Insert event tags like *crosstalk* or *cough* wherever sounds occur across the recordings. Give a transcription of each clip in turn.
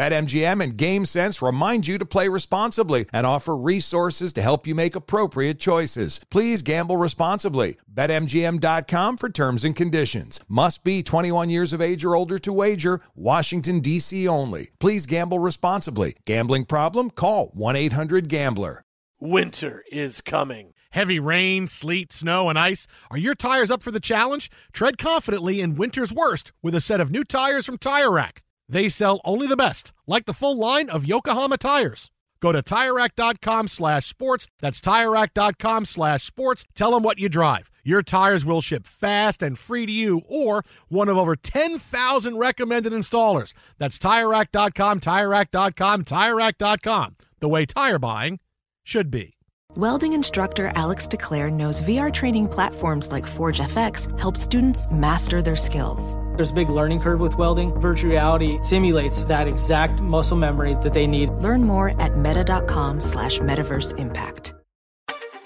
BetMGM and GameSense remind you to play responsibly and offer resources to help you make appropriate choices. Please gamble responsibly. BetMGM.com for terms and conditions. Must be 21 years of age or older to wager. Washington, D.C. only. Please gamble responsibly. Gambling problem? Call 1 800 Gambler. Winter is coming. Heavy rain, sleet, snow, and ice. Are your tires up for the challenge? Tread confidently in winter's worst with a set of new tires from Tire Rack. They sell only the best, like the full line of Yokohama tires. Go to TireRack.com slash sports. That's TireRack.com slash sports. Tell them what you drive. Your tires will ship fast and free to you or one of over 10,000 recommended installers. That's TireRack.com, TireRack.com, TireRack.com. The way tire buying should be. Welding instructor Alex DeClaire knows VR training platforms like Forge FX help students master their skills. There's a big learning curve with welding. Virtual reality simulates that exact muscle memory that they need. Learn more at meta.com slash metaverse impact.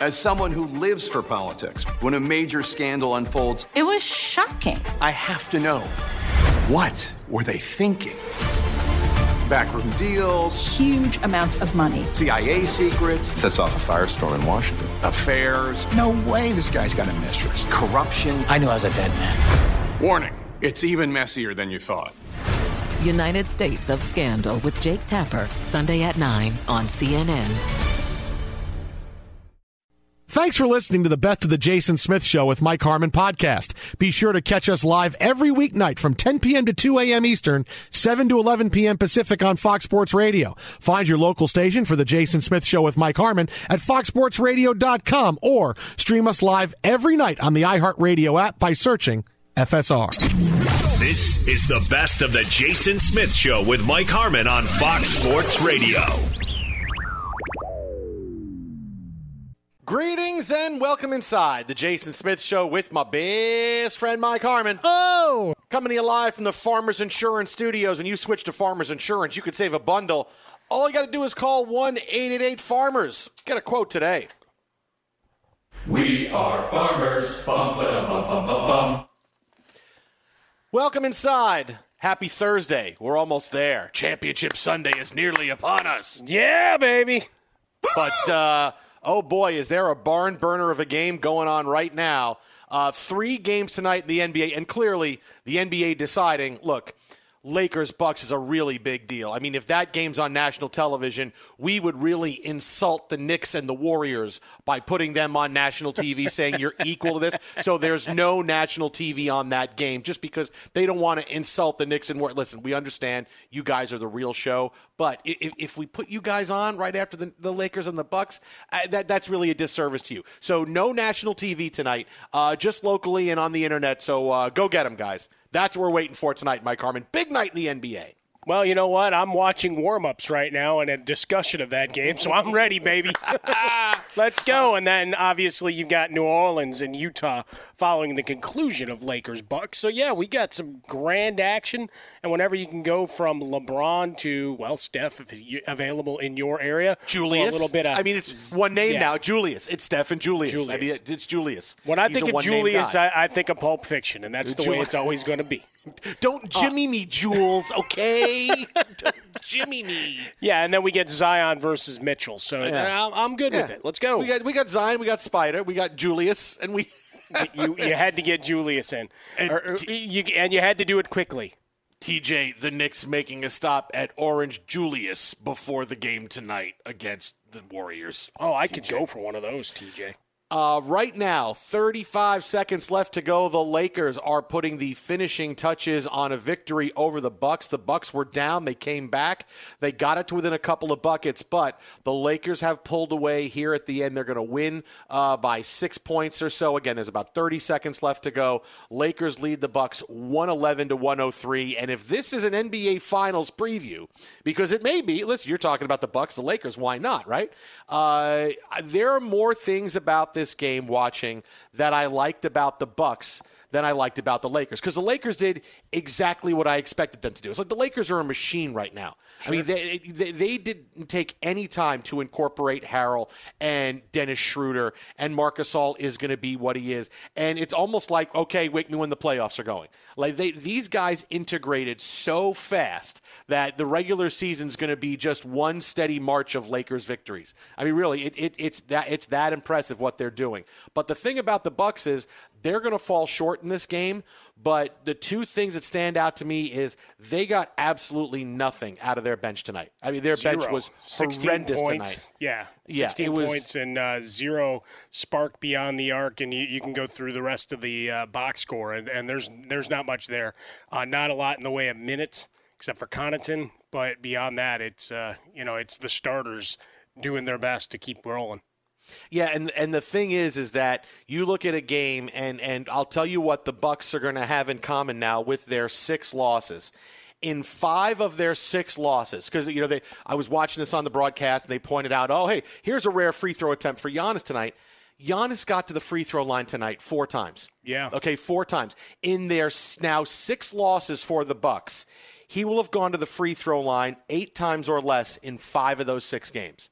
As someone who lives for politics, when a major scandal unfolds, it was shocking. I have to know what were they thinking? Backroom deals, huge amounts of money, CIA secrets, sets off a firestorm in Washington, affairs. No way this guy's got a mistress. Corruption. I knew I was a dead man. Warning it's even messier than you thought. United States of Scandal with Jake Tapper, Sunday at 9 on CNN. Thanks for listening to the Best of the Jason Smith Show with Mike Harmon podcast. Be sure to catch us live every weeknight from 10 p.m. to 2 a.m. Eastern, 7 to 11 p.m. Pacific on Fox Sports Radio. Find your local station for the Jason Smith Show with Mike Harmon at foxsportsradio.com or stream us live every night on the iHeartRadio app by searching FSR. This is the Best of the Jason Smith Show with Mike Harmon on Fox Sports Radio. Greetings and welcome inside the Jason Smith Show with my best friend Mike Harmon. Oh! Coming to you live from the Farmers Insurance Studios. When you switch to Farmers Insurance, you could save a bundle. All you got to do is call 1 888 Farmers. Get a quote today. We are farmers. Bum, bum, bum, bum, Welcome inside. Happy Thursday. We're almost there. Championship Sunday is nearly upon us. Yeah, baby. But, uh, oh boy, is there a barn burner of a game going on right now. Uh, three games tonight in the NBA, and clearly the NBA deciding look, Lakers Bucks is a really big deal. I mean, if that game's on national television, we would really insult the Knicks and the Warriors by putting them on national TV *laughs* saying you're equal to this. So there's no national TV on that game just because they don't want to insult the Knicks and Warriors. Listen, we understand you guys are the real show, but if, if we put you guys on right after the, the Lakers and the Bucks, uh, that that's really a disservice to you. So no national TV tonight, uh, just locally and on the internet. So uh, go get them, guys. That's what we're waiting for tonight, Mike Harmon. Big night in the NBA. Well, you know what? I'm watching warm ups right now and a discussion of that game, so I'm ready, baby. *laughs* Let's go. And then obviously you've got New Orleans and Utah following the conclusion of Lakers Bucks. So yeah, we got some grand action. And whenever you can go from LeBron to well, Steph, if available in your area, Julius, a little bit. Of, I mean, it's one name yeah. now. Julius. It's Steph and Julius. Julius. I mean, it's Julius. When I He's think of Julius, I, I, think of Pulp Fiction, and that's the way it's always going to be. Don't Jimmy uh, me, Jules. Okay. *laughs* Don't Jimmy me. Yeah, and then we get Zion versus Mitchell. So yeah. I'm, I'm, good yeah. with it. Let's go. We got we got Zion, we got Spider, we got Julius, and we you you had to get Julius in, *laughs* and, or, or, you, and you had to do it quickly. TJ, the Knicks making a stop at Orange Julius before the game tonight against the Warriors. Oh, I TJ. could go for one of those, TJ. Uh, right now, 35 seconds left to go. The Lakers are putting the finishing touches on a victory over the Bucks. The Bucks were down; they came back. They got it to within a couple of buckets, but the Lakers have pulled away here at the end. They're going to win uh, by six points or so. Again, there's about 30 seconds left to go. Lakers lead the Bucks 111 to 103. And if this is an NBA Finals preview, because it may be, listen, you're talking about the Bucks, the Lakers. Why not? Right? Uh, there are more things about this this game watching that I liked about the Bucks than I liked about the Lakers because the Lakers did exactly what I expected them to do. It's like the Lakers are a machine right now. Sure. I mean, they, they, they didn't take any time to incorporate Harrell and Dennis Schroeder, and Marc Gasol is going to be what he is. And it's almost like, okay, wake me when the playoffs are going. Like they, these guys integrated so fast that the regular season is going to be just one steady march of Lakers victories. I mean, really, it, it, it's that it's that impressive what they're doing. But the thing about the Bucks is they're going to fall short in this game. But the two things that stand out to me is they got absolutely nothing out of their bench tonight. I mean, their zero. bench was horrendous points. tonight. Yeah, yeah, 16 was, points and uh, zero spark beyond the arc, and you, you can go through the rest of the uh, box score, and, and there's there's not much there. Uh, not a lot in the way of minutes, except for Connaughton. But beyond that, it's uh, you know it's the starters doing their best to keep rolling. Yeah, and and the thing is, is that you look at a game, and and I'll tell you what the Bucks are going to have in common now with their six losses. In five of their six losses, because you know they, I was watching this on the broadcast, and they pointed out, oh hey, here's a rare free throw attempt for Giannis tonight. Giannis got to the free throw line tonight four times. Yeah. Okay, four times. In their now six losses for the Bucks, he will have gone to the free throw line eight times or less in five of those six games.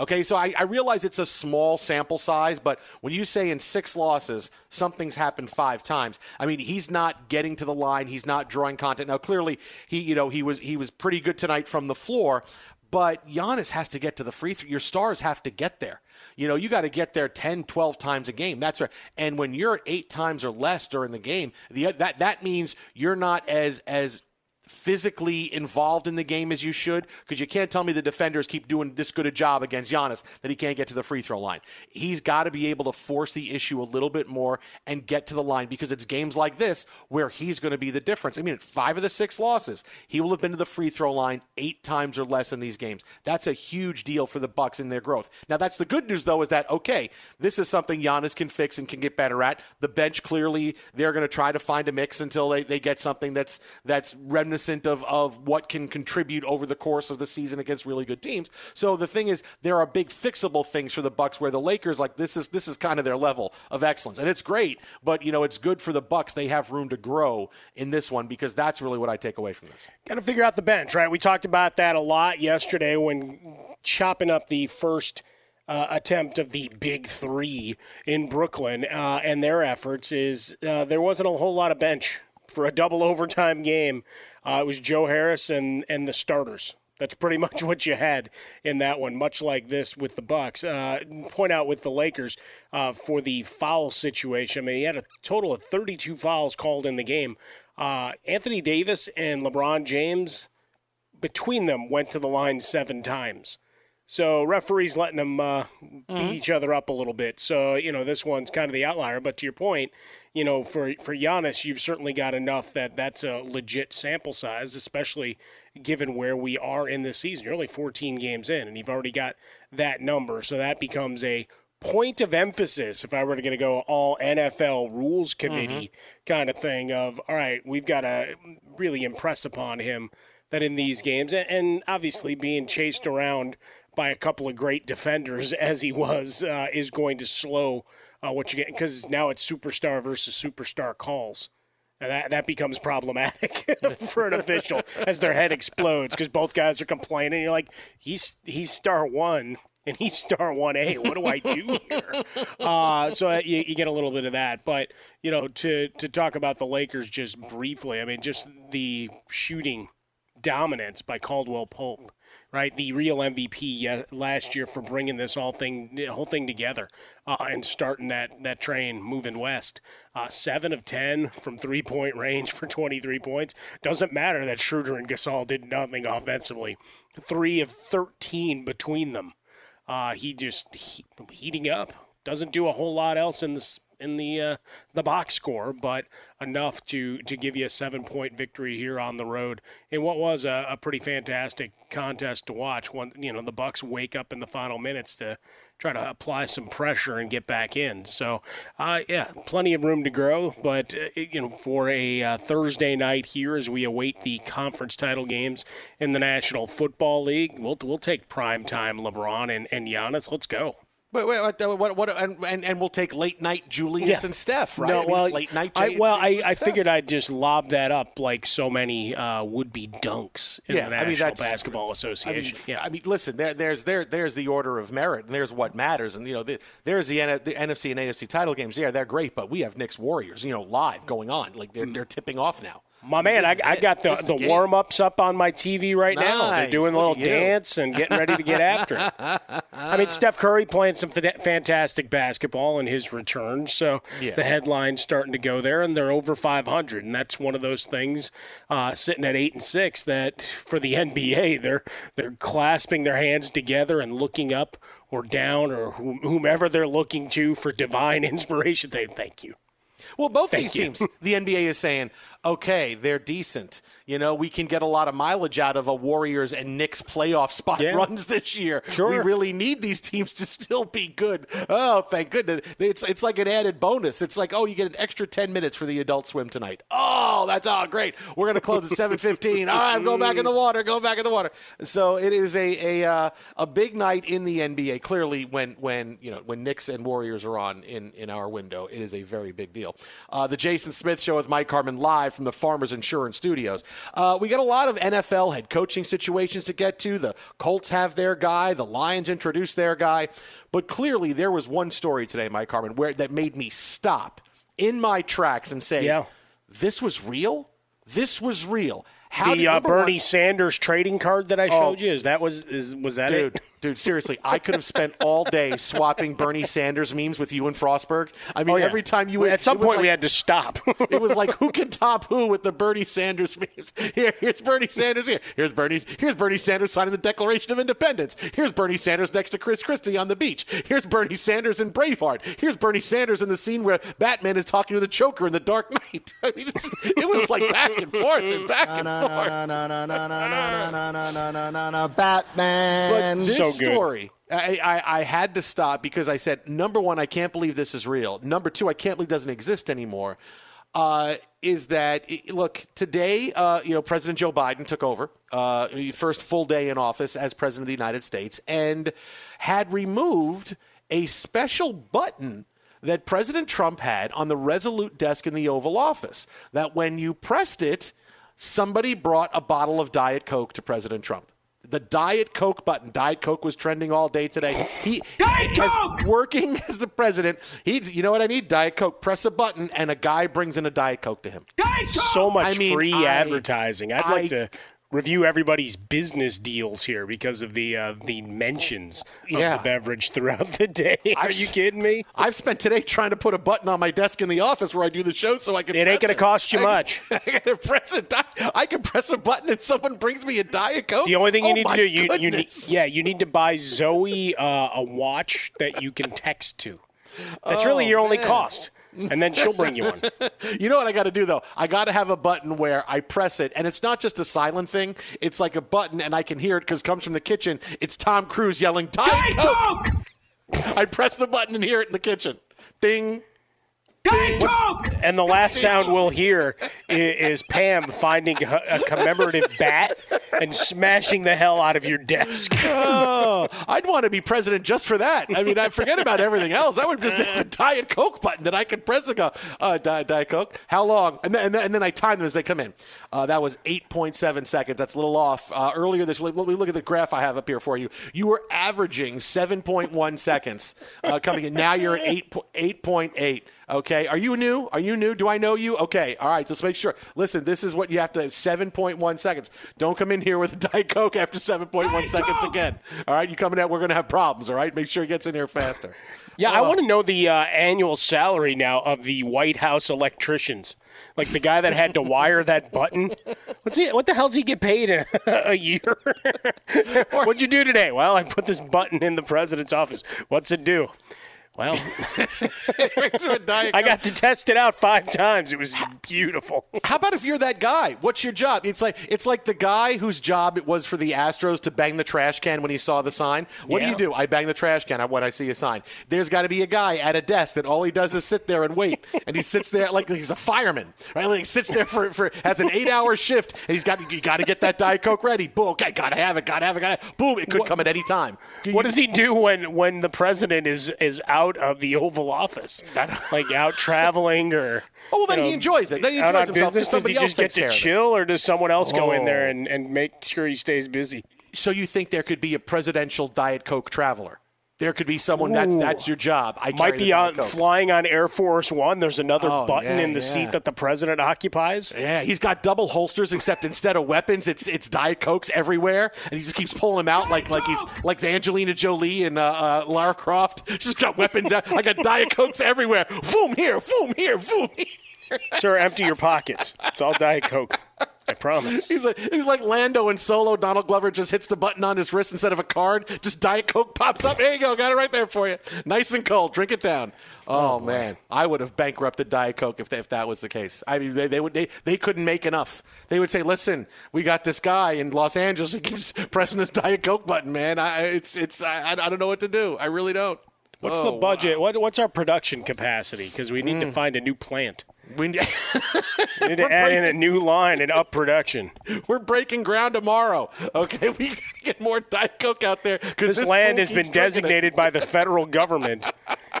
Okay, so I, I, realize it's a small sample size, but when you say in six losses, something's happened five times. I mean, he's not getting to the line. He's not drawing content. Now, clearly, he you know he was he was pretty good tonight from the floor, but Giannis has to get to the free throw. Your stars have to get there. You know, you got to get there 10, 12 times a game. That's right. And when you're eight times or less during the game, the, that that means you're not as as physically involved in the game as you should because you can't tell me the defenders keep doing this good a job against Giannis that he can't get to the free throw line. He's got to be able to force the issue a little bit more and get to the line because it's games like this where he's going to be the difference. I mean, at five of the six losses, he will have been to the free throw line eight times or less in these games. That's a huge deal for the Bucks in their growth. Now, that's the good news though, is that okay, this is something Giannis can fix and can get better at. The bench clearly they're going to try to find a mix until they, they get something that's that's reminiscent reminiscent of, of what can contribute over the course of the season against really good teams. So the thing is, there are big fixable things for the Bucks where the Lakers like this is this is kind of their level of excellence, and it's great. But you know, it's good for the Bucks. They have room to grow in this one because that's really what I take away from this. Got to figure out the bench, right? We talked about that a lot yesterday when chopping up the first. Uh, attempt of the big three in Brooklyn uh, and their efforts is uh, there wasn't a whole lot of bench for a double overtime game. Uh, it was Joe Harris and, and the starters. That's pretty *laughs* much what you had in that one, much like this with the Bucks. Uh, point out with the Lakers uh, for the foul situation. I mean, he had a total of 32 fouls called in the game. Uh, Anthony Davis and LeBron James, between them, went to the line seven times. So referees letting them uh, beat mm-hmm. each other up a little bit. So you know this one's kind of the outlier. But to your point, you know for for Giannis, you've certainly got enough that that's a legit sample size, especially given where we are in this season. You're only 14 games in, and you've already got that number. So that becomes a point of emphasis if I were to go all NFL rules committee mm-hmm. kind of thing of all right, we've got to really impress upon him that in these games, and obviously being chased around by a couple of great defenders *laughs* as he was uh, is going to slow uh, what you get because now it's superstar versus superstar calls. And that, that becomes problematic *laughs* for an official as their head explodes because both guys are complaining. You're like, he's he's star one and he's star one A. What do I do here? *laughs* Uh, so you, you, get a little bit of that. But you know, to to talk about the Lakers just briefly, I mean, just the shooting dominance by Caldwell Pope right? The real MVP last year for bringing this whole thing, whole thing together uh, and starting that that train moving west. Uh, seven of ten from three point range for 23 points. Doesn't matter that Schroeder and Gasol did nothing offensively. Three of 13 between them. Uh, he just he, heating up. Doesn't do a whole lot else in the in the uh, the box score, but enough to to give you a seven point victory here on the road in what was a, a pretty fantastic contest to watch. One, you know, the Bucks wake up in the final minutes to try to apply some pressure and get back in. So, uh, yeah, plenty of room to grow. But uh, you know, for a uh, Thursday night here, as we await the conference title games in the National Football League, we'll we'll take prime time LeBron and and Giannis. Let's go. Wait, wait, what, what, what and, and, and, we'll take late night Julius yeah. and Steph, right? No, I mean, well, late night. I, well, I, I figured I'd just lob that up like so many uh, would be dunks in yeah, the National I mean, Basketball Association. I mean, yeah, I mean, listen, there, there's there, there's the order of merit, and there's what matters, and you know, the, there's the, N- the, NFC and AFC title games. Yeah, they're great, but we have Knicks Warriors, you know, live going on, like they're they're tipping off now. My man, I, I, got the, the, the warm ups up on my TV right nice. now. They're doing a little dance and getting ready to get after it. I mean, Steph Curry playing some fantastic basketball in his return. So yeah. the headline's starting to go there, and they're over 500. And that's one of those things uh, sitting at 8 and 6 that for the *laughs* NBA, they're, they're clasping their hands together and looking up or down or whomever they're looking to for divine *laughs* inspiration. They thank you. Well, both Thank these you. teams, the NBA is saying, okay, they're decent. You know, we can get a lot of mileage out of a Warriors and Knicks playoff spot Yeah. runs this year. Sure. We really need these teams to still be good. Oh, thank goodness. It's, it's like an added bonus. It's like, oh, you get an extra 10 minutes for the adult swim tonight. Oh, that's all great. We're going to close at 7.15. All right, I'm going back in the water. Go back in the water. So it is a, a, uh, a big night in the NBA. Clearly, when, when, you know, when Knicks and Warriors are on in, in our window, it is a very big deal. Uh, the Jason Smith Show with Mike Harmon live from the Farmers Insurance Studios. Uh, we got a lot of NFL head coaching situations to get to. The Colts have their guy. The Lions introduced their guy. But clearly, there was one story today, Mike Harmon, where that made me stop in my tracks and say, Yeah. "This was real. This was real." How the did, uh, Bernie one- Sanders trading card that I Oh. showed you is that was is was that dude, it? *laughs* dude, seriously, I could have spent all day swapping Bernie Sanders memes with you and Frostberg. I mean, Oh, yeah. every time you Well, at some point like- we had to stop. it was like who can top who with the Bernie Sanders memes. Here, here's Bernie Sanders. Here, here's Bernie. Here's Bernie Sanders signing the Declaration of Independence. Here's Bernie Sanders next to Chris Christie on the beach. Here's Bernie Sanders in Braveheart. Here's Bernie Sanders in the scene where Batman is talking to the Joker in The Dark Knight. I mean, it's, it was like back and forth and back and forth. Batman. Story, I, I, I had to stop because I said, number one, I can't believe this is real. Number two, I can't believe it doesn't exist anymore. Uh, is that look today? Uh, you know, President Joe Biden took over uh, first full day in office as president of the United States and had removed a special button that President Trump had on the Resolute desk in the Oval Office. That when you pressed it, somebody brought a bottle of Diet Coke to President Trump. The Diet Coke button. Diet Coke was trending all day today. He, as working *laughs* as the president, he's you know what I need? Diet Coke. Press a button and a guy brings in a Diet Coke to him. so much I mean, free I- advertising. I'd like to review everybody's business deals here because of the uh, the mentions of Yeah. the beverage throughout the day. *laughs* Are I've- you kidding me? I've spent today trying to put a button on my desk in the office where I do the show so I can. It ain't gonna cost you I- much. *laughs* I, gotta press a di- I can press a button and someone brings me a Diet Coke. The only thing you Oh need to do, you, you need, yeah, you need to buy Zoe uh, a watch that you can text to. That's really Oh, your only man. cost, and then she'll bring you one. *laughs* You know what I got to do though? I got to have a button where I press it, and it's not just a silent thing. It's like a button, and I can hear it because it comes from the kitchen. It's Tom Cruise yelling "Diet Coke!" *laughs* I press the button and hear it in the kitchen. Ding. What's- and the last sound we'll hear is, is Pam finding a, a commemorative bat and smashing the hell out of your desk. *laughs* Oh, I'd want to be president just for that. I mean, I forget about everything else. I would just have a Diet Coke button that I could press and go, uh, Diet, Diet Coke. How long? And then, and then, and then I time them as they come in. Uh, that was 8.7 seconds. That's a little off. Uh, earlier this week, let me look at the graph I have up here for you. You were averaging 7.1 seconds uh, coming in. Now you're at 8, 8.8. Okay, are you new? Are you new? Do I know you? Okay, all right. Just make sure. Listen, this is what you have to. have 7.1 seconds. Don't come in here with a *laughs* diet coke after 7.1 seconds again. All right, you coming out? We're gonna have problems. All right, make sure he gets in here faster. Yeah, I want to know the uh, annual salary now of the White House electricians. Like the guy that had to wire that button. What's he? What the hell's he get paid in *laughs* a year? *laughs* What'd you do today? Well, I put this button in the president's office. What's it do? Well, *laughs* I got to test it out five times. It was beautiful. How about if you're that guy? What's your job? It's like it's like the guy whose job it was for the Astros to bang the trash can when he saw the sign. What Yeah. do you do? I bang the trash can when I see a sign. There's got to be a guy at a desk that all he does is sit there and wait, and he sits there like he's a fireman, right? Like he sits there for, for has an eight hour shift, and he's got you got to get that diet coke ready. Boom, okay, gotta have it, gotta have it, gotta. Have it. Boom, it could come at any time. What does he do when, when the president is, is out of the Oval Office? Like out traveling or. *laughs* Oh, well, then you he enjoys it. Then he enjoys himself. business. Does he Somebody else just get to care of it. chill or does someone else go in there Oh. and, and make sure he stays busy? So you think there could be a presidential diet coke traveler? There could be someone that's Ooh. that's your job. I Might be on, flying on Air Force One. There's another Oh, button yeah, in the yeah. seat that the president occupies. Yeah, he's got double holsters, except instead of weapons, it's it's diet cokes everywhere, and he just keeps pulling them out like like he's like Angelina Jolie and uh, uh, Lara Croft. *laughs* Just got weapons out. I got diet cokes everywhere. Boom here, boom here, boom here. Sir, empty your pockets. It's all Diet Coke. *laughs* I promise. He's like he's like Lando in Solo. Donald Glover just hits the button on his wrist instead of a card. Just Diet Coke pops up. There you go. Got it right there for you. Nice and cold. Drink it down. Oh, man, I would have bankrupted Diet Coke if, if that was the case. I mean, they, they would they, they couldn't make enough. They would say, "Listen, we got this guy in Los Angeles. He keeps *laughs* pressing this Diet Coke button, man. I, it's it's I, I don't know what to do. I really don't." What's Oh, the budget? What, what's our production capacity? Because we need Mm. to find a new plant. We need, *laughs* We need to add in a new line and up production. We're breaking ground tomorrow. Okay, *laughs* we get more Diet Coke out there because This, land has been designated by the federal government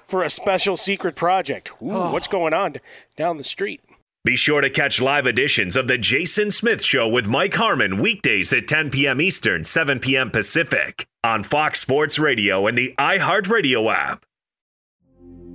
for a special secret project. Ooh, Oh. what's going on down the street? Be sure to catch live editions of The Jason Smith Show with Mike Harmon weekdays at 10 p.m. Eastern, 7 p.m. Pacific on Fox Sports Radio and the iHeartRadio app.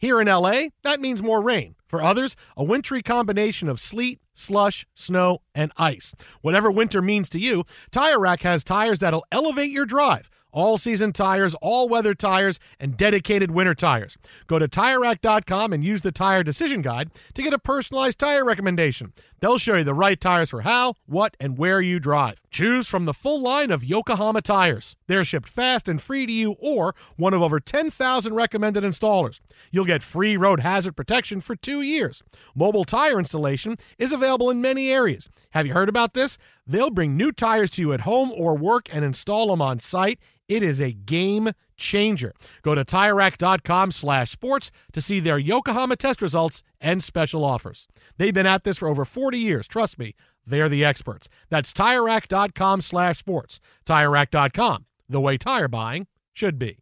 Here in LA, that means more rain. For others, a wintry combination of sleet, slush, snow, and ice. Whatever winter means to you, Tire Rack has tires that'll elevate your drive. All season tires, all weather tires, and dedicated winter tires. Go to TireRack.com and use the Tire Decision Guide to get a personalized tire recommendation. They'll show you the right tires for how, what, and where you drive. Choose from the full line of Yokohama tires. They're shipped fast and free to you or one of over 10,000 recommended installers. You'll get free road hazard protection for two years. Mobile tire installation is available in many areas. Have you heard about this? They'll bring new tires to you at home or work and install them on site. It is a game changer. Go to TireRack.com slash sports to see their Yokohama test results and special offers. They've been at this for over 40 years. Trust me, they're the experts. That's TireRack.com slash sports. TireRack.com, the way tire buying should be.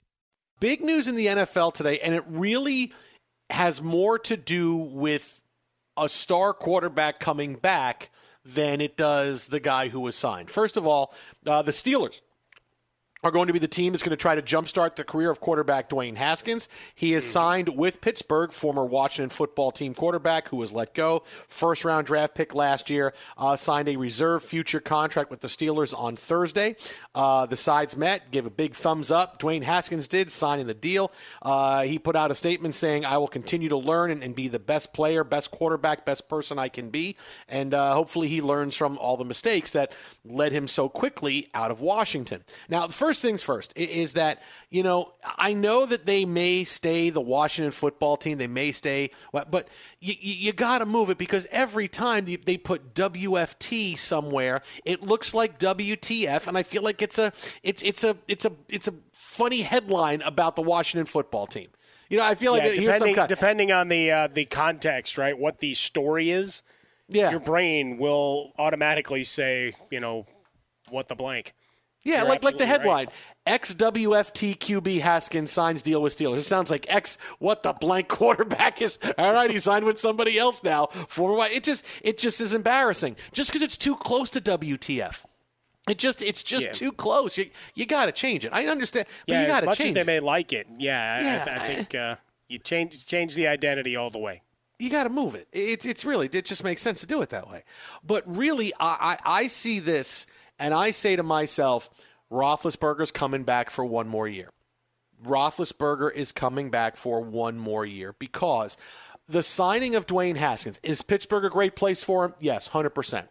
Big news in the NFL today, and it really has more to do with a star quarterback coming back than it does the guy who was signed. First of all, uh, the Steelers are going to be the team that's going to try to jumpstart the career of quarterback Dwayne Haskins. He is signed with Pittsburgh, former Washington football team quarterback who was let go. First round draft pick last year, uh, signed a reserve future contract with the Steelers on Thursday. Uh, the sides met, gave a big thumbs up. Dwayne Haskins did, signing the deal. Uh, he put out a statement saying, I will continue to learn and, and, be the best player, best quarterback, best person I can be. And uh, hopefully he learns from all the mistakes that led him so quickly out of Washington. Now, the first things first is that, you know, I know that they may stay the Washington football team. They may stay, but you, you got to move it because every time they put WFT somewhere, it looks like WTF. And I feel like it's a, it's, it's a, it's a, it's a funny headline about the Washington football team. You know, I feel like yeah, depending, kind depending on the uh, the context, right? What the story is, yeah. your brain will automatically say, you know, what the blank. Yeah, You're like like the headline. Right. Ex QB Haskins signs deal with Steelers. It sounds like X what the blank *laughs* quarterback is. All right, he signed with somebody else now. Former it just it just is embarrassing. Just because it's too close to WTF. It just it's just yeah. too close. You you got to change it. I understand, but yeah, you got to change. As much as they may like it, yeah, yeah I, I think uh, you change change the identity all the way you got to move it. It's it's really it just makes sense to do it that way. But really, I, I, I see this and I say to myself, Roethlisberger's coming back for one more year. Roethlisberger is coming back for one more year because the signing of Dwayne Haskins is Pittsburgh a great place for him? Yes, hundred uh, percent.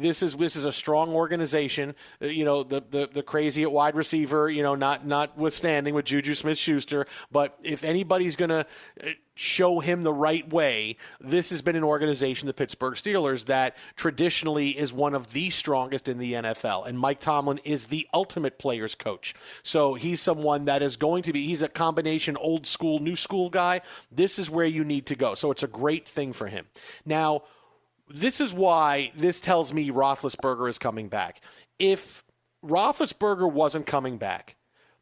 This is this is a strong organization. Uh, you know the, the the crazy at wide receiver. You know not notwithstanding with Juju Smith Schuster, but if anybody's to uh, show him the right way. This has been an organization, the Pittsburgh Steelers, that traditionally is one of the strongest in the NFL. And Mike Tomlin is the ultimate players coach. So he's someone that is going to be, he's a combination old school, new school guy. This is where you need to go. So it's a great thing for him. Now, this is why this tells me Roethlisberger is coming back. If Roethlisberger wasn't coming back,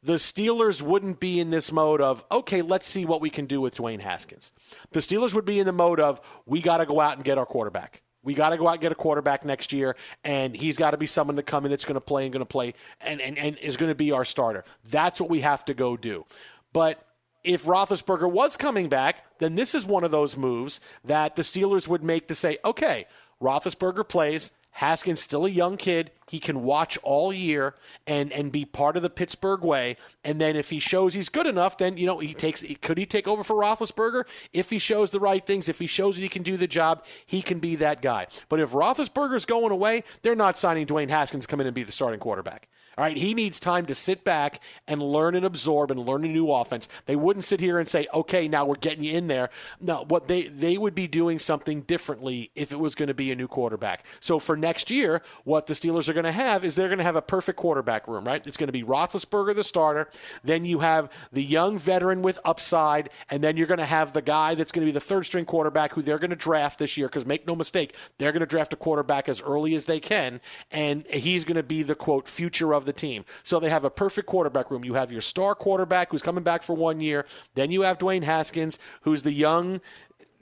the Steelers wouldn't be in this mode of, okay, let's see what we can do with Dwayne Haskins. The Steelers would be in the mode of, we got to go out and get our quarterback. We got to go out and get a quarterback next year, and he's got to be someone to come in that's going to play and going to play and, and, and is going to be our starter. That's what we have to go do. But if Roethlisberger was coming back, then this is one of those moves that the Steelers would make to say, okay, Roethlisberger plays, Haskins still a young kid. He can watch all year and and be part of the Pittsburgh way. And then if he shows he's good enough, then you know he takes. Could he take over for Roethlisberger if he shows the right things? If he shows that he can do the job, he can be that guy. But if Roethlisberger's going away, they're not signing Dwayne Haskins to come in and be the starting quarterback. All right, he needs time to sit back and learn and absorb and learn a new offense. They wouldn't sit here and say, "Okay, now we're getting you in there." No, what they they would be doing something differently if it was going to be a new quarterback. So for next year, what the Steelers are going to have is they're going to have a perfect quarterback room, right? It's going to be Roethlisberger the starter, then you have the young veteran with upside, and then you're going to have the guy that's going to be the third string quarterback who they're going to draft this year. Because make no mistake, they're going to draft a quarterback as early as they can, and he's going to be the quote future of the team. So they have a perfect quarterback room. You have your star quarterback who's coming back for one year. Then you have Dwayne Haskins, who's the young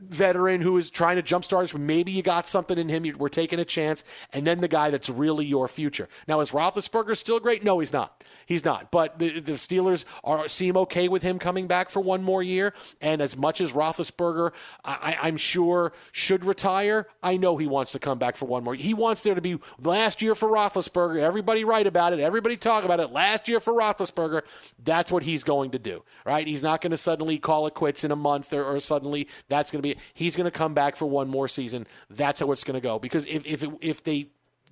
veteran who is trying to jumpstart us. Maybe you got something in him. We're taking a chance. And then the guy that's really your future. Now, is Roethlisberger still great? No, he's not. He's not. But the, the Steelers are seem okay with him coming back for one more year. And as much as Roethlisberger, I, I'm sure, should retire, I know he wants to come back for one more. He wants there to be last year for Roethlisberger. Everybody write about it. Everybody talk about it. Last year for Roethlisberger. That's what he's going to do, right? He's not going to suddenly call it quits in a month or, or suddenly that's going to be he's going to come back for one more season. That's how it's going to go. Because if if if they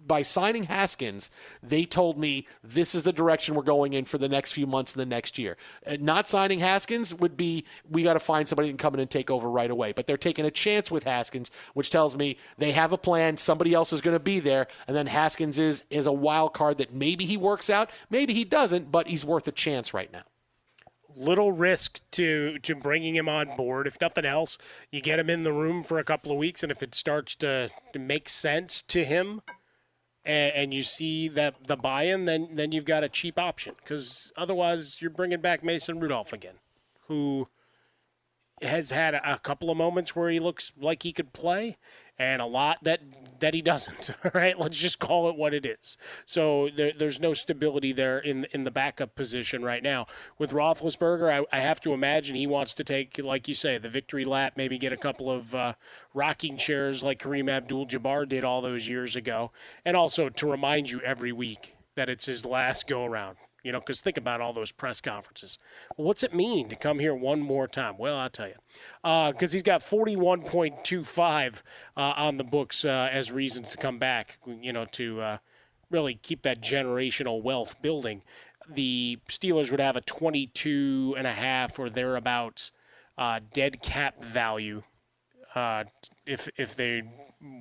by signing Haskins, they told me this is the direction we're going in for the next few months and the next year. Uh, not signing Haskins would be we got to find somebody can come in and take over right away. But they're taking a chance with Haskins, which tells me they have a plan. Somebody else is going to be there, and then Haskins is is a wild card that maybe he works out, maybe he doesn't, but he's worth a chance right now little risk to to bringing him on board. If nothing else, you get him in the room for a couple of weeks, and if it starts to, to make sense to him, and, and you see that the buy-in, then then you've got a cheap option. Because otherwise, you're bringing back Mason Rudolph again, who has had a, a couple of moments where he looks like he could play, and a lot that that he doesn't. *laughs* Right? Let's just call it what it is. So there, there's no stability there in in the backup position right now. With Roethlisberger, I, I, have to imagine he wants to take, like you say, the victory lap, maybe get a couple of uh, rocking chairs like Kareem Abdul-Jabbar did all those years ago, and also to remind you every week that it's his last go around. You know, because think about all those press conferences. Well, what's it mean to come here one more time? Well, I'll tell you. Because uh, he's got 41.25 uh, on the books uh, as reasons to come back, you know, to uh, really keep that generational wealth building. The Steelers would have a 22 and a half or thereabouts uh, dead cap value uh, if if they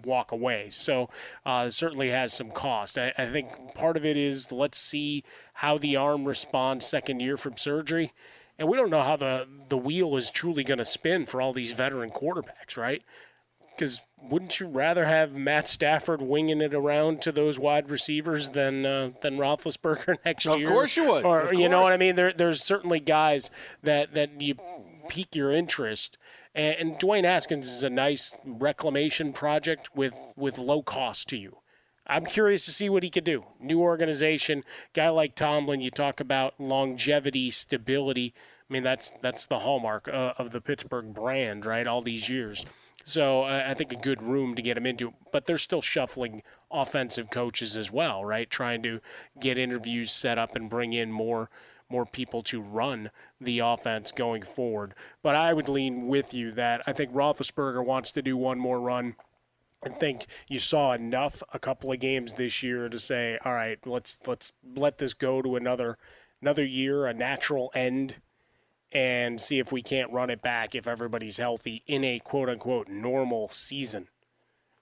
walk away. So uh, certainly has some cost. I, I, think part of it is let's see how the arm responds second year from surgery. And we don't know how the, the wheel is truly going to spin for all these veteran quarterbacks, right? Because wouldn't you rather have Matt Stafford winging it around to those wide receivers than uh, than Roethlisberger *laughs* next of year? Of course you would. Or you know what I mean? There, there's certainly guys that that you pique your interest and, and Dwayne Haskins is a nice reclamation project with, with low cost to you. I'm curious to see what he could do. New organization, guy like Tomlin. You talk about longevity, stability. I mean, that's that's the hallmark uh, of the Pittsburgh brand, right? All these years. So uh, I think a good room to get him into. But they're still shuffling offensive coaches as well, right? Trying to get interviews set up and bring in more more people to run the offense going forward. But I would lean with you that I think Roethlisberger wants to do one more run. I think you saw enough a couple of games this year to say, all right, let's let's let this go to another another year, a natural end, and see if we can't run it back if everybody's healthy in a quote unquote normal season.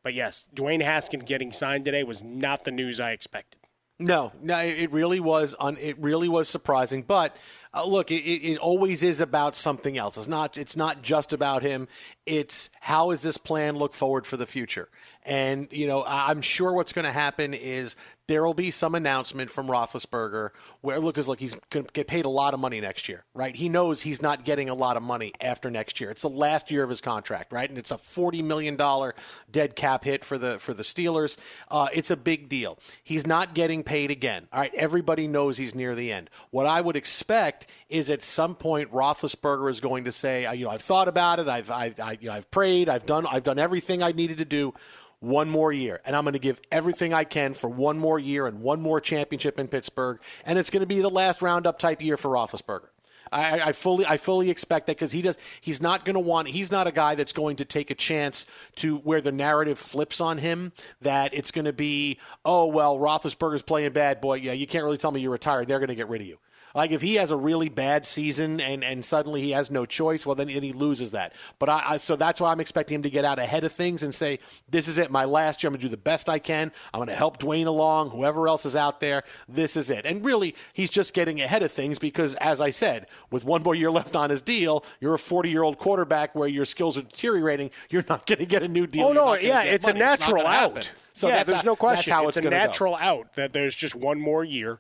But yes, Dwayne Haskins getting signed today was not the news I expected. No, no, it really was. Un, it really was surprising. But uh, look, it, it always is about something else. It's not. It's not just about him. It's how is this plan look forward for the future? And you know, I'm sure what's going to happen is there will be some announcement from Roethlisberger where look is look he's going to get paid a lot of money next year, right? He knows he's not getting a lot of money after next year. It's the last year of his contract, right? And it's a forty million dollar dead cap hit for the for the Steelers. Uh, it's a big deal. He's not getting paid again. All right, everybody knows he's near the end. What I would expect is at some point Roethlisberger is going to say, you know, I've thought about it. I've I've I, you know, I've prayed. I've done I've done everything I needed to do one more year, and I'm going to give everything I can for one more year and one more championship in Pittsburgh, and it's going to be the last roundup type year for Roethlisberger. I, I fully, I fully expect that because he does. He's not going to want. He's not a guy that's going to take a chance to where the narrative flips on him. That it's going to be, oh well, Roethlisberger's playing bad, boy. Yeah, you can't really tell me you're retired. They're going to get rid of you. Like if he has a really bad season and, and suddenly he has no choice, well then, then he loses that. But I, I, so that's why I'm expecting him to get out ahead of things and say, this is it, my last year. I'm gonna do the best I can. I'm gonna help Dwayne along, whoever else is out there. This is it. And really, he's just getting ahead of things because, as I said, with one more year left on his deal, you're a 40 year old quarterback where your skills are deteriorating. You're not gonna get a new deal. Oh no, yeah, it's money. a natural it's out. So yeah, that's there's no question. That's how it's, it's, a natural go. out that there's just one more year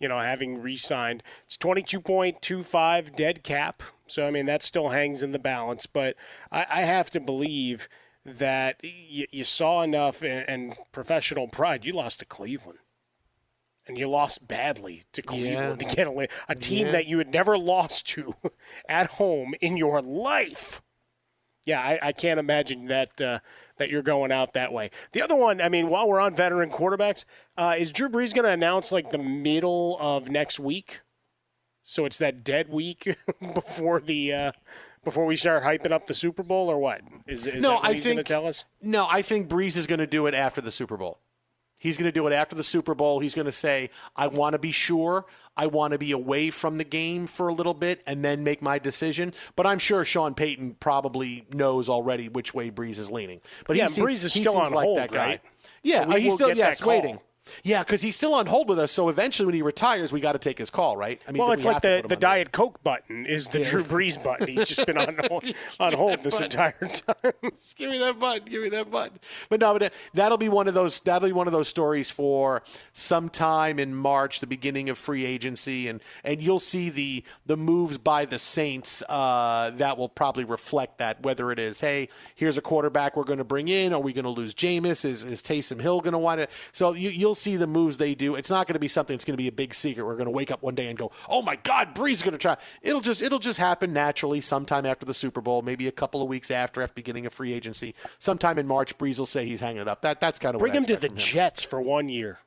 you know, having re-signed. It's 22.25 dead cap. So, I mean, that still hangs in the balance. But I, I have to believe that you, you saw enough and, and, professional pride. You lost to Cleveland. And you lost badly to Cleveland Yeah. to get a, a team Yeah. that you had never lost to *laughs* at home in your life. Yeah, I, I can't imagine that uh, that you're going out that way. The other one, I mean, while we're on veteran quarterbacks, uh, is Drew Brees going to announce like the middle of next week? So it's that dead week *laughs* before the uh, before we start hyping up the Super Bowl, or what? Is, is no, that what I he's going to think tell us? No, I think Brees is going to do it after the Super Bowl. He's going to do it after the Super Bowl. He's going to say, "I want to be sure. I want to be away from the game for a little bit, and then make my decision." But I'm sure Sean Payton probably knows already which way Brees is leaning. But Yeah, he seems, Brees is still on like hold, that guy. right? Yeah, So uh, he's still yes waiting. Yeah, because he's still on hold with us. So eventually, when he retires, we got to take his call, right? I mean, well, it's like the, the Diet Coke button is the Yeah. Drew Brees button. He's just been on hold, *laughs* on hold this entire time. *laughs* give me that button. Give me that button. But no, but that- that'll be one of those. That'll be one of those stories for sometime in March, the beginning of free agency, and and you'll see the the moves by the Saints uh, that will probably reflect that. Whether it is, hey, here's a quarterback we're going to bring in. Are we going to lose Jameis? Is is Taysom Hill going to want to? So you, you'll see the moves they do. It's not going to be something that's going to be a big secret. We're going to wake up one day and go, oh my God, Brees is going to try. It'll just it'll just happen naturally sometime after the Super Bowl, maybe a couple of weeks after, after beginning of free agency. Sometime in March, Brees will say he's hanging it up. That that's kind of Bring him to the him. Jets for one year.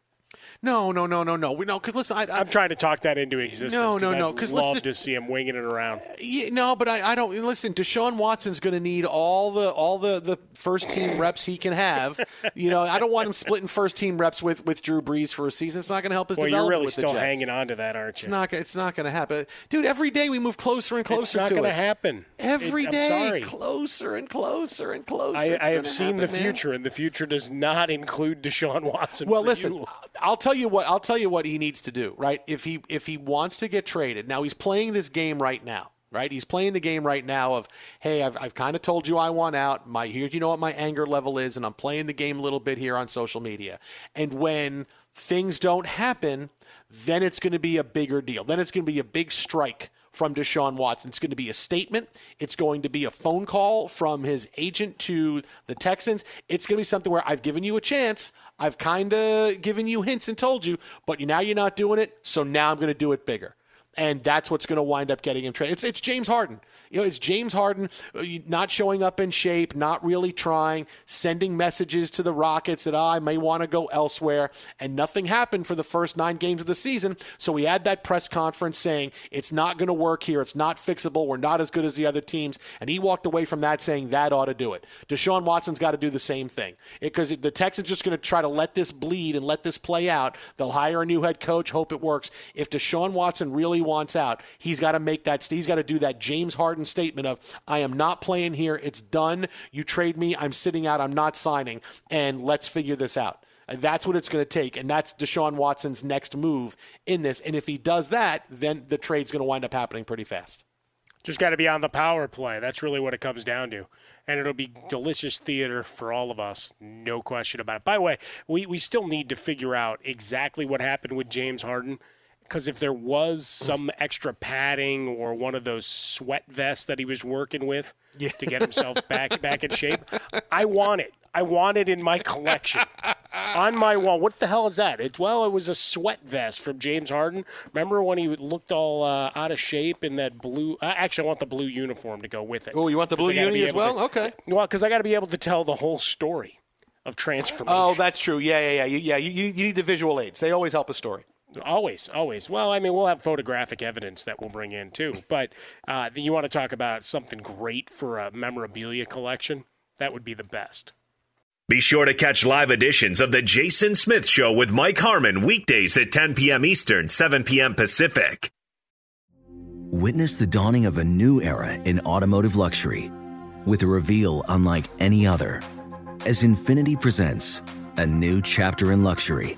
No, no, no, no, no. We no because listen, I, I, I'm trying to talk that into existence. No, no, no, I'd 'cause love listen- to see him winging it around. Uh, yeah, no, but I, I don't listen. Deshaun Watson's going to need all the all the, the first team reps he can have. *laughs* You know, I don't want him splitting first team reps with, with Drew Brees for a season. It's not going to help his Well, you're really still hanging on to that, aren't you? It's not. It's not going to happen, dude. Every day we move closer and closer it's not to going to happen. Every It- day, closer and closer and closer. I, I have seen the happen, man. future, and the future does not include Deshaun Watson. Well, listen, you. I'll tell you what. I'll tell you what he needs to do. Right? If he if he wants to get traded, now he's playing this game right now. Right? He's playing the game right now of, hey, I've, I've kind of told you I want out. My here, you know what my anger level is, and I'm playing the game a little bit here on social media. And when things don't happen, then it's going to be a bigger deal. Then it's going to be a big strike from Deshaun Watson. It's going to be a statement. It's going to be a phone call from his agent to the Texans. It's going to be something where I've given you a chance. I've kind of given you hints and told you, but now you're not doing it. So now I'm going to do it bigger. And that's what's going to wind up getting him traded. It's, it's James Harden. You know, it's James Harden uh, not showing up in shape, not really trying, sending messages to the Rockets that "Ah, I may want to go elsewhere, and nothing happened for the first nine games of the season. So we had that press conference saying it's not going to work here, it's not fixable, we're not as good as the other teams, and he walked away from that saying that ought to do it. Deshaun Watson's got to do the same thing because the Texans just going to try to let this bleed and let this play out. They'll hire a new head coach, hope it works. If Deshaun Watson really wants out, he's got to make that. He's got to do that James Harden statement of "I am not playing here. It's done. You trade me. I'm sitting out. I'm not signing, and let's figure this out." And that's what it's going to take, and that's Deshaun Watson's next move in this. And if he does that, then the trade's going to wind up happening pretty fast. Just got to be on the power play. That's really what it comes down to. And it'll be delicious theater for all of us, no question about it. By the way, we, we still need to figure out exactly what happened with James Harden. Because if there was some extra padding or one of those sweat vests that he was working with to get himself back back in shape, I want it. I want it in my collection. On my wall. What the hell is that? It's well, it was a sweat vest from James Harden. Remember when he looked all uh, out of shape in that blue? Uh, actually, I want the blue uniform to go with it. Oh, you want the blue I gotta uni as well? to- Okay. Well, because I got to be able to tell the whole story of transformation. Oh, that's true. Yeah, yeah, yeah. You, yeah, you, you need the visual aids. They always help a story. Always, always. Well, I mean, we'll have photographic evidence that we'll bring in too. But uh, you want to talk about something great for a memorabilia collection? That would be the best. Be sure to catch live editions of The Jason Smith Show with Mike Harmon weekdays at 10 p.m. Eastern, 7 p.m. Pacific. Witness the dawning of a new era in automotive luxury with a reveal unlike any other as Infiniti presents a new chapter in luxury,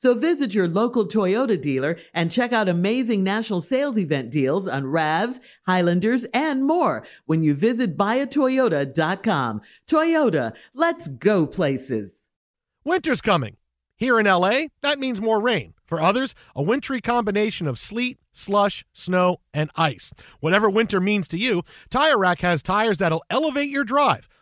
So visit your local Toyota dealer and check out amazing national sales event deals on RAVs, Highlanders, and more when you visit buyatoyota.com. Toyota, let's go places. Winter's coming. Here in LA, that means more rain. For others, a wintry combination of sleet, slush, snow, and ice. Whatever winter means to you, Tire Rack has tires that'll elevate your drive.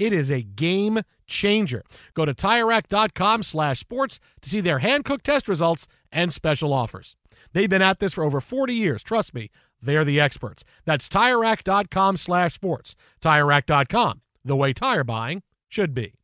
It is a game changer. Go to TireRack.com slash sports to see their hand-cooked test results and special offers. They've been at this for over 40 years. Trust me, they're the experts. That's TireRack.com slash sports. TireRack.com, the way tire buying should be.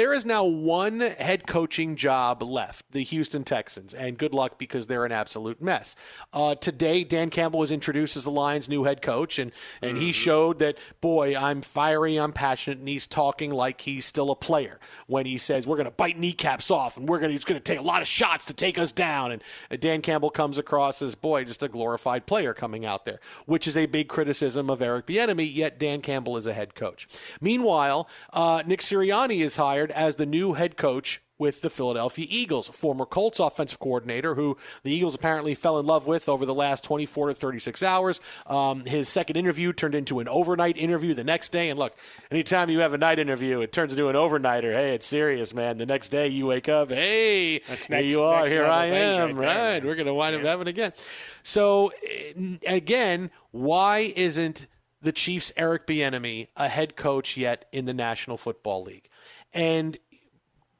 There is now one head coaching job left, the Houston Texans, and good luck because they're an absolute mess. Uh, today, Dan Campbell was introduced as the Lions' new head coach, and, and he showed that, boy, I'm fiery, I'm passionate, and he's talking like he's still a player when he says, we're going to bite kneecaps off, and we're going to, he's going to take a lot of shots to take us down. And uh, Dan Campbell comes across as, boy, just a glorified player coming out there, which is a big criticism of Eric Bieniemy, yet Dan Campbell is a head coach. Meanwhile, uh, Nick Sirianni is hired as the new head coach with the Philadelphia Eagles, former Colts offensive coordinator who the Eagles apparently fell in love with over the last 24 to 36 hours. Um, his second interview turned into an overnight interview the next day. And look, anytime you have a night interview, it turns into an overnighter. Hey, it's serious, man. The next day you wake up, hey, That's here next- you are, here I am. right there, right, we're going to wind up having again. So again, why isn't the Chiefs' Eric Bieniemy a head coach yet in the National Football League? And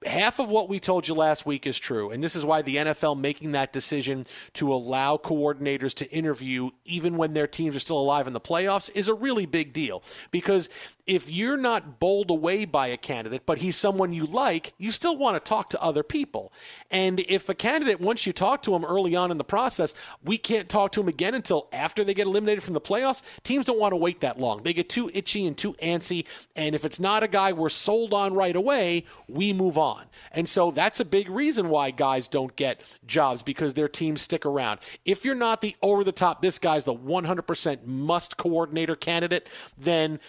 half of what we told you last week is true. And this is why the NFL making that decision to allow coordinators to interview even when their teams are still alive in the playoffs is a really big deal. Because if you're not bowled away by a candidate, but he's someone you like, you still want to talk to other people. And if a candidate, once you talk to him early on in the process, we can't talk to him again until after they get eliminated from the playoffs, teams don't want to wait that long. They get too itchy and too antsy. And if it's not a guy we're sold on right away, we move on. And so that's a big reason why guys don't get jobs because their teams stick around. If you're not the over the top, this guy's the 100% must coordinator candidate, then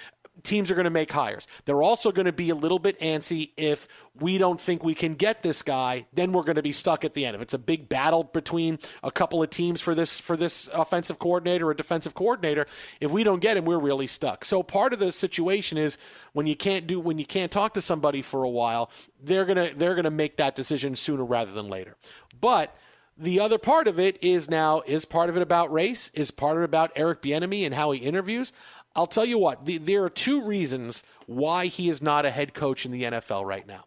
teams are going to make hires. They're also going to be a little bit antsy if we don't think we can get this guy, then we're going to be stuck at the end. If it's a big battle between a couple of teams for this for this offensive coordinator or defensive coordinator, if we don't get him, we're really stuck. So part of the situation is when you can't do when you can't talk to somebody for a while, they're going to they're going to make that decision sooner rather than later. But the other part of it is now is part of it about race? Is part of it about Eric Bieniemy and how he interviews? I'll tell you what. The, there are two reasons why he is not a head coach in the NFL right now.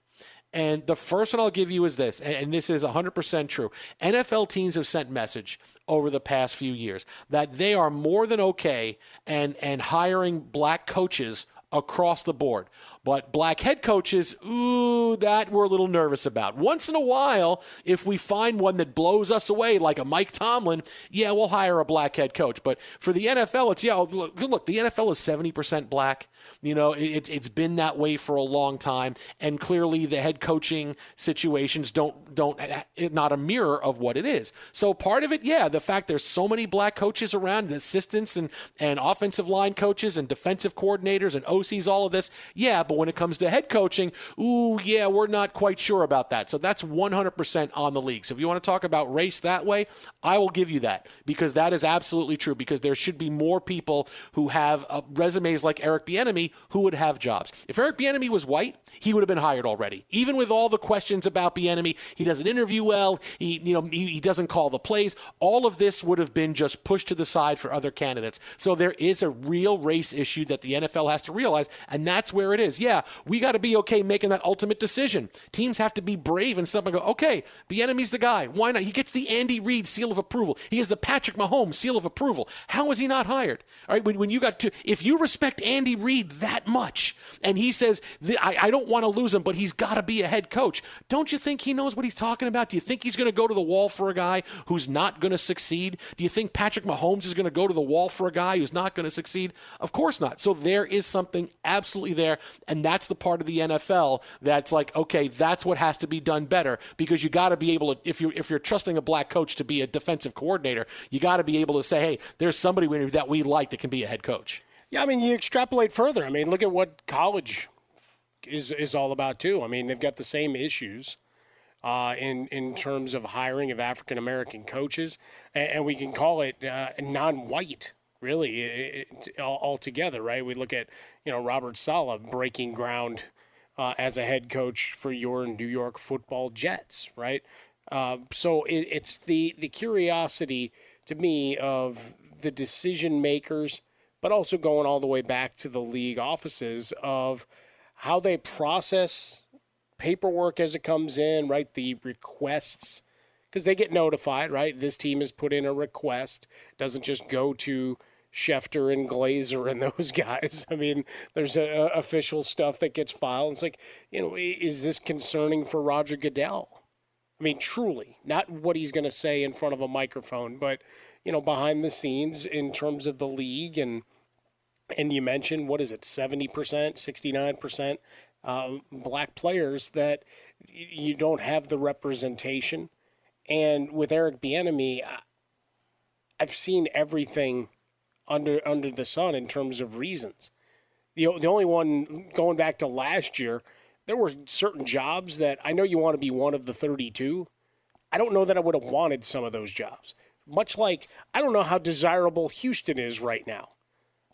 And the first one I'll give you is this, and this is 100% true. NFL teams have sent message over the past few years that they are more than okay and and hiring black coaches across the board. But black head coaches, ooh, that we're a little nervous about. Once in a while, if we find one that blows us away, like a Mike Tomlin, yeah, we'll hire a black head coach. But for the NFL, it's, yeah, look, look the NFL is 70% black. You know, it, it's been that way for a long time. And clearly the head coaching situations don't, don't, eh, eh, not a mirror of what it is. So part of it, yeah, the fact there's so many black coaches around, the assistants and, and offensive line coaches and defensive coordinators and OCs, all of this, yeah, but when it comes to head coaching, ooh, yeah, we're not quite sure about that. So that's 100% on the league. So if you want to talk about race that way, I will give you that because that is absolutely true because there should be more people who have uh, resumes like Eric Bieniemy who would have jobs. If Eric Bieniemy was white, he would have been hired already. Even with all the questions about Bieniemy, he doesn't interview well, he you know he, he doesn't call the plays. All of this would have been just pushed to the side for other candidates. So there is a real race issue that the NFL has to realize and that's where it is. Yeah, we got to be okay making that ultimate decision. Teams have to be brave and stuff and go, okay, Bieniemy's the guy. Why not? He gets the Andy Reid seal of approval. He has the Patrick Mahomes seal of approval. How is he not hired? All right, when, when you got to, if you respect Andy Reid that much, and he says, I, I don't want to lose him, but he's got to be a head coach, don't you think he knows what he's talking about? Do you think he's going to go to the wall for a guy who's not going to succeed? Do you think Patrick Mahomes is going to go to the wall for a guy who's not going to succeed? Of course not. So there is something absolutely there, and that's the part of the NFL that's like, okay, that's what has to be done better because you got to be able to, if you if you're trusting a black coach to be a defensive coordinator, you got to be able to say, hey, there's somebody that we like that can be a head coach. Yeah, I mean, you extrapolate further. I mean, look at what college is is all about too. I mean, they've got the same issues uh, in in terms of hiring of African American coaches, and, and, we can call it uh, non-white. Really, it, it, all, altogether, right? We look at you know Robert Saleh breaking ground uh, as a head coach for your New York Football Jets, right? Uh, so it, it's the the curiosity to me of the decision makers, but also going all the way back to the league offices of how they process paperwork as it comes in, right? The requests, because they get notified, right? This team has put in a request, doesn't just go to Schefter and Glazer and *laughs* those guys. I mean, there's a, a official stuff that gets filed. It's like, you know, is this concerning for Roger Goodell? I mean, truly, not what he's going to say in front of a microphone, but you know, behind the scenes in terms of the league and and you mentioned what is it, seventy percent, sixty nine percent um, black players that you don't have the representation. And with Eric Bieniemy, I've seen everything under under the sun in terms of reasons. The the only one going back to last year, there were certain jobs that I know you want to be one of the 32. I don't know that I would have wanted some of those jobs. Much like I don't know how desirable Houston is right now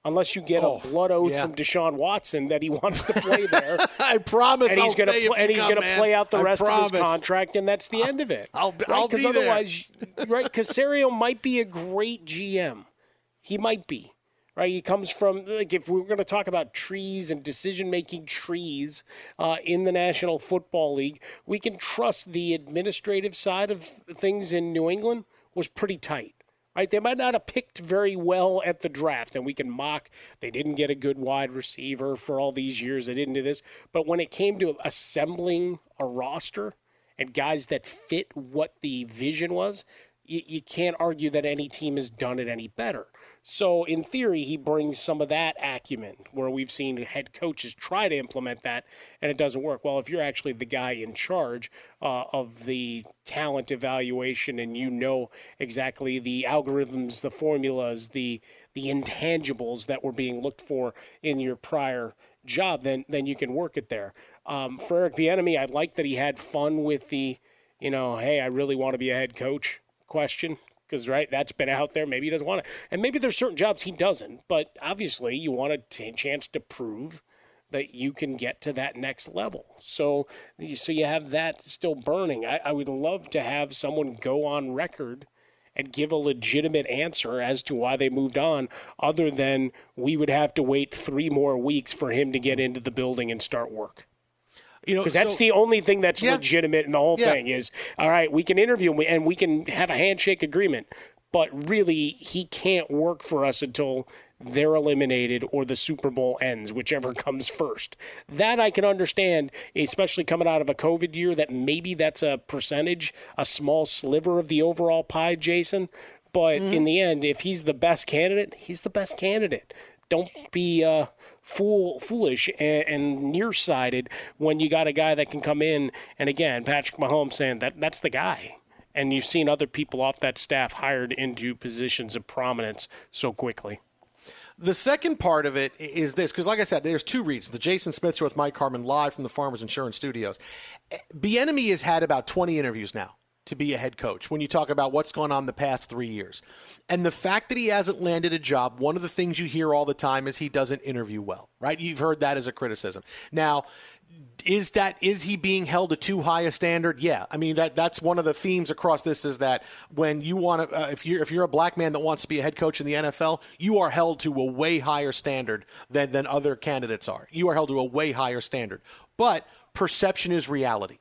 unless you get oh, a blood oath yeah. from Deshaun Watson that he wants to play there. *laughs* I promise. And he's going to and he's going to play out the I rest promise. of his contract, and that's the I'll, end of it. I'll, right? I'll be otherwise, right? Caserio might be a great GM. He might be. Right, he comes from like if we are going to talk about trees and decision-making trees uh, in the National Football League, we can trust the administrative side of things in New England was pretty tight right? They might not have picked very well at the draft, and we can mock they didn't get a good wide receiver for all these years. They didn't do this. But when it came to assembling a roster and guys that fit what the vision was, you, you can't argue that any team has done it any better. So, in theory, he brings some of that acumen where we've seen head coaches try to implement that and it doesn't work. Well, if you're actually the guy in charge uh, of the talent evaluation and you know exactly the algorithms, the formulas, the the intangibles that were being looked for in your prior job, then then you can work it there. Um, for Eric Bieniemy, I like that he had fun with the, you know, hey, I really want to be a head coach question because right that's been out there. Maybe he doesn't want it. And maybe there's certain jobs he doesn't but obviously you want a t- chance to prove that you can get to that next level. So so you have that still burning. I, I would love to have someone go on record and give a legitimate answer as to why they moved on other than we would have to wait three more weeks for him to get into the building and start work you know, because that's the only thing that's yeah. legitimate in the whole Yeah. thing is all right. We can interview him and we can have a handshake agreement, but really he can't work for us until they're eliminated or the Super Bowl ends, whichever comes first. That I can understand, especially coming out of a COVID year. That maybe that's a percentage, a small sliver of the overall pie, Jason. But Mm-hmm. in the end, if he's the best candidate, he's the best candidate. Don't be uh, fool foolish and, and nearsighted when you got a guy that can come in. And again, Patrick Mahomes saying that that's the guy. And you've seen other people off that staff hired into positions of prominence so quickly. The second part of it is this, because like I said, there's two reads. The Jason Smith Show with Mike Harmon live from the Farmers Insurance Studios. Eh, Bieniemy has had about 20 interviews now to be a head coach when you talk about what's gone on the past three years. And the fact that he hasn't landed a job, one of the things you hear all the time is he doesn't interview well, right? You've heard that as a criticism. Now, is that is he being held to too high a standard? Yeah, I mean that that's one of the themes across this is that when you want to, uh, if you're if you're a black man that wants to be a head coach in the NFL, you are held to a way higher standard than than other candidates are. You are held to a way higher standard. But perception is reality.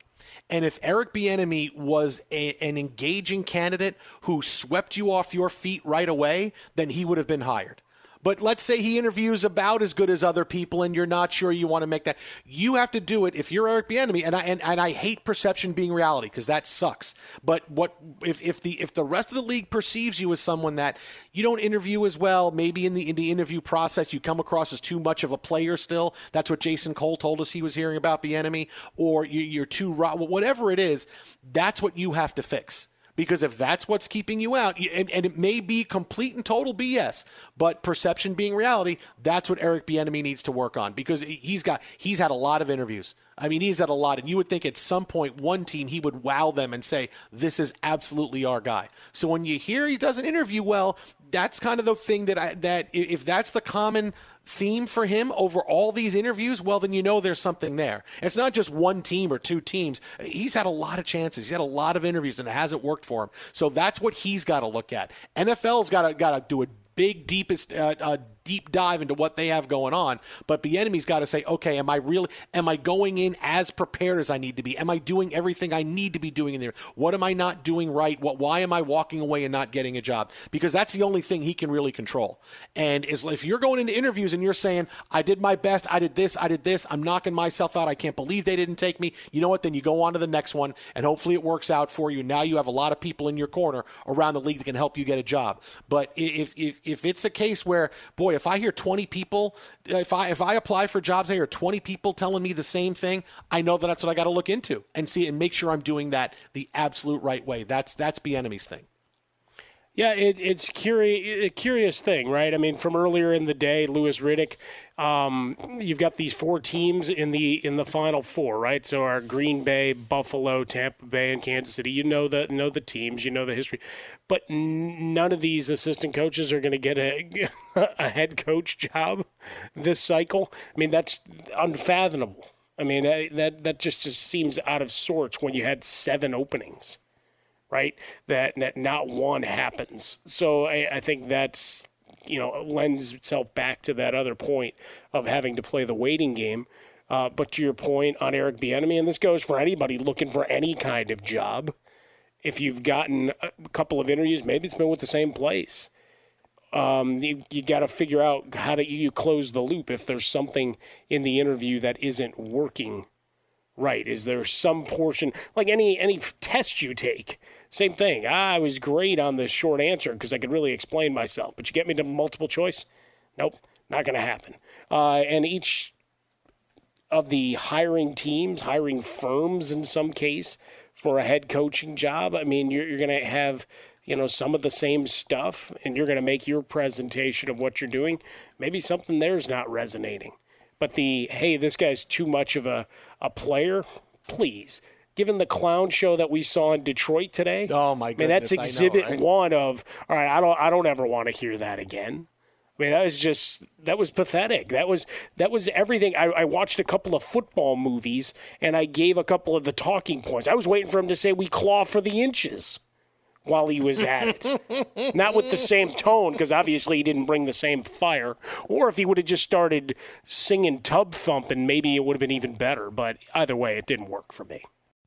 And if Eric Bieniemy was a, an engaging candidate who swept you off your feet right away, then he would have been hired. But let's say he interviews about as good as other people, and you're not sure you want to make that. You have to do it if you're Eric Bieniemy, and I and, and I hate perception being reality because that sucks. But what if, if the if the rest of the league perceives you as someone that you don't interview as well, maybe in the in the interview process you come across as too much of a player still. That's what Jason Cole told us he was hearing about Bieniemy, or you, you're too raw. Whatever it is, that's what you have to fix. Because if that's what's keeping you out, and, and, it may be complete and total BS, but perception being reality, that's what Eric Bieniemy needs to work on. Because he's got he's had a lot of interviews. I mean, he's had a lot, and you would think at some point one team he would wow them and say, "This is absolutely our guy." So when you hear he doesn't interview well, that's kind of the thing that I that if that's the common theme for him over all these interviews, well, then you know there's something there. It's not just one team or two teams. He's had a lot of chances. He's had a lot of interviews, and it hasn't worked for him. So that's what he's got to look at. NFL's got to got to do a big, deepest, uh, uh, deep dive into what they have going on. But Bieniemy's got to say, okay, am I really, am I going in as prepared as I need to be? Am I doing everything I need to be doing in there? What am I not doing right? What, why am I walking away and not getting a job? Because that's the only thing he can really control. And is if you're going into interviews and you're saying, I did my best, I did this, I did this, I'm knocking myself out, I can't believe they didn't take me. You know what? Then you go on to the next one, and hopefully it works out for you. Now you have a lot of people in your corner around the league that can help you get a job. But if if, if it's a case where, boy, if I hear 20 people, if I if I apply for jobs, I hear 20 people telling me the same thing, I know that that's what I got to look into and see and make sure I'm doing that the absolute right way. That's that's Bieniemy's thing. Yeah, it, it's curious, a curious thing, right? I mean, from earlier in the day, Louis Riddick, um, you've got these four teams in the in the final four, right? So our Green Bay, Buffalo, Tampa Bay, and Kansas City. You know the know the teams, you know the history, but none of these assistant coaches are going to get a *laughs* a head coach job this cycle. I mean, that's unfathomable. I mean, that that just just seems out of sorts when you had seven openings right? That, that not one happens. So I, I think that's you know lends itself back to that other point of having to play the waiting game. Uh, but to your point on Eric Bieniemy, and this goes for anybody looking for any kind of job. If you've gotten a couple of interviews, maybe it's been with the same place. Um, you, you got to figure out how do you close the loop if there's something in the interview that isn't working right. Is there some portion like any any test you take? Same thing. Ah, I was great on the short answer because I could really explain myself. But you get me to multiple choice? Nope, not going to happen. Uh, and each of the hiring teams, hiring firms in some case for a head coaching job, I mean, you're, you're going to have you know some of the same stuff and you're going to make your presentation of what you're doing maybe something there's not resonating but the hey this guy's too much of a, a player please given the clown show that we saw in Detroit today. Oh my god! I mean, that's exhibit know, right? one of all right. I don't I don't ever want to hear that again. I mean, that was just that was pathetic. That was that was everything. I, I, watched a couple of football movies and I gave a couple of the talking points. I was waiting for him to say we claw for the inches while he was at it. *laughs* Not with the same tone, because obviously he didn't bring the same fire. Or if he would have just started singing tub thumping, maybe it would have been even better. But either way, it didn't work for me.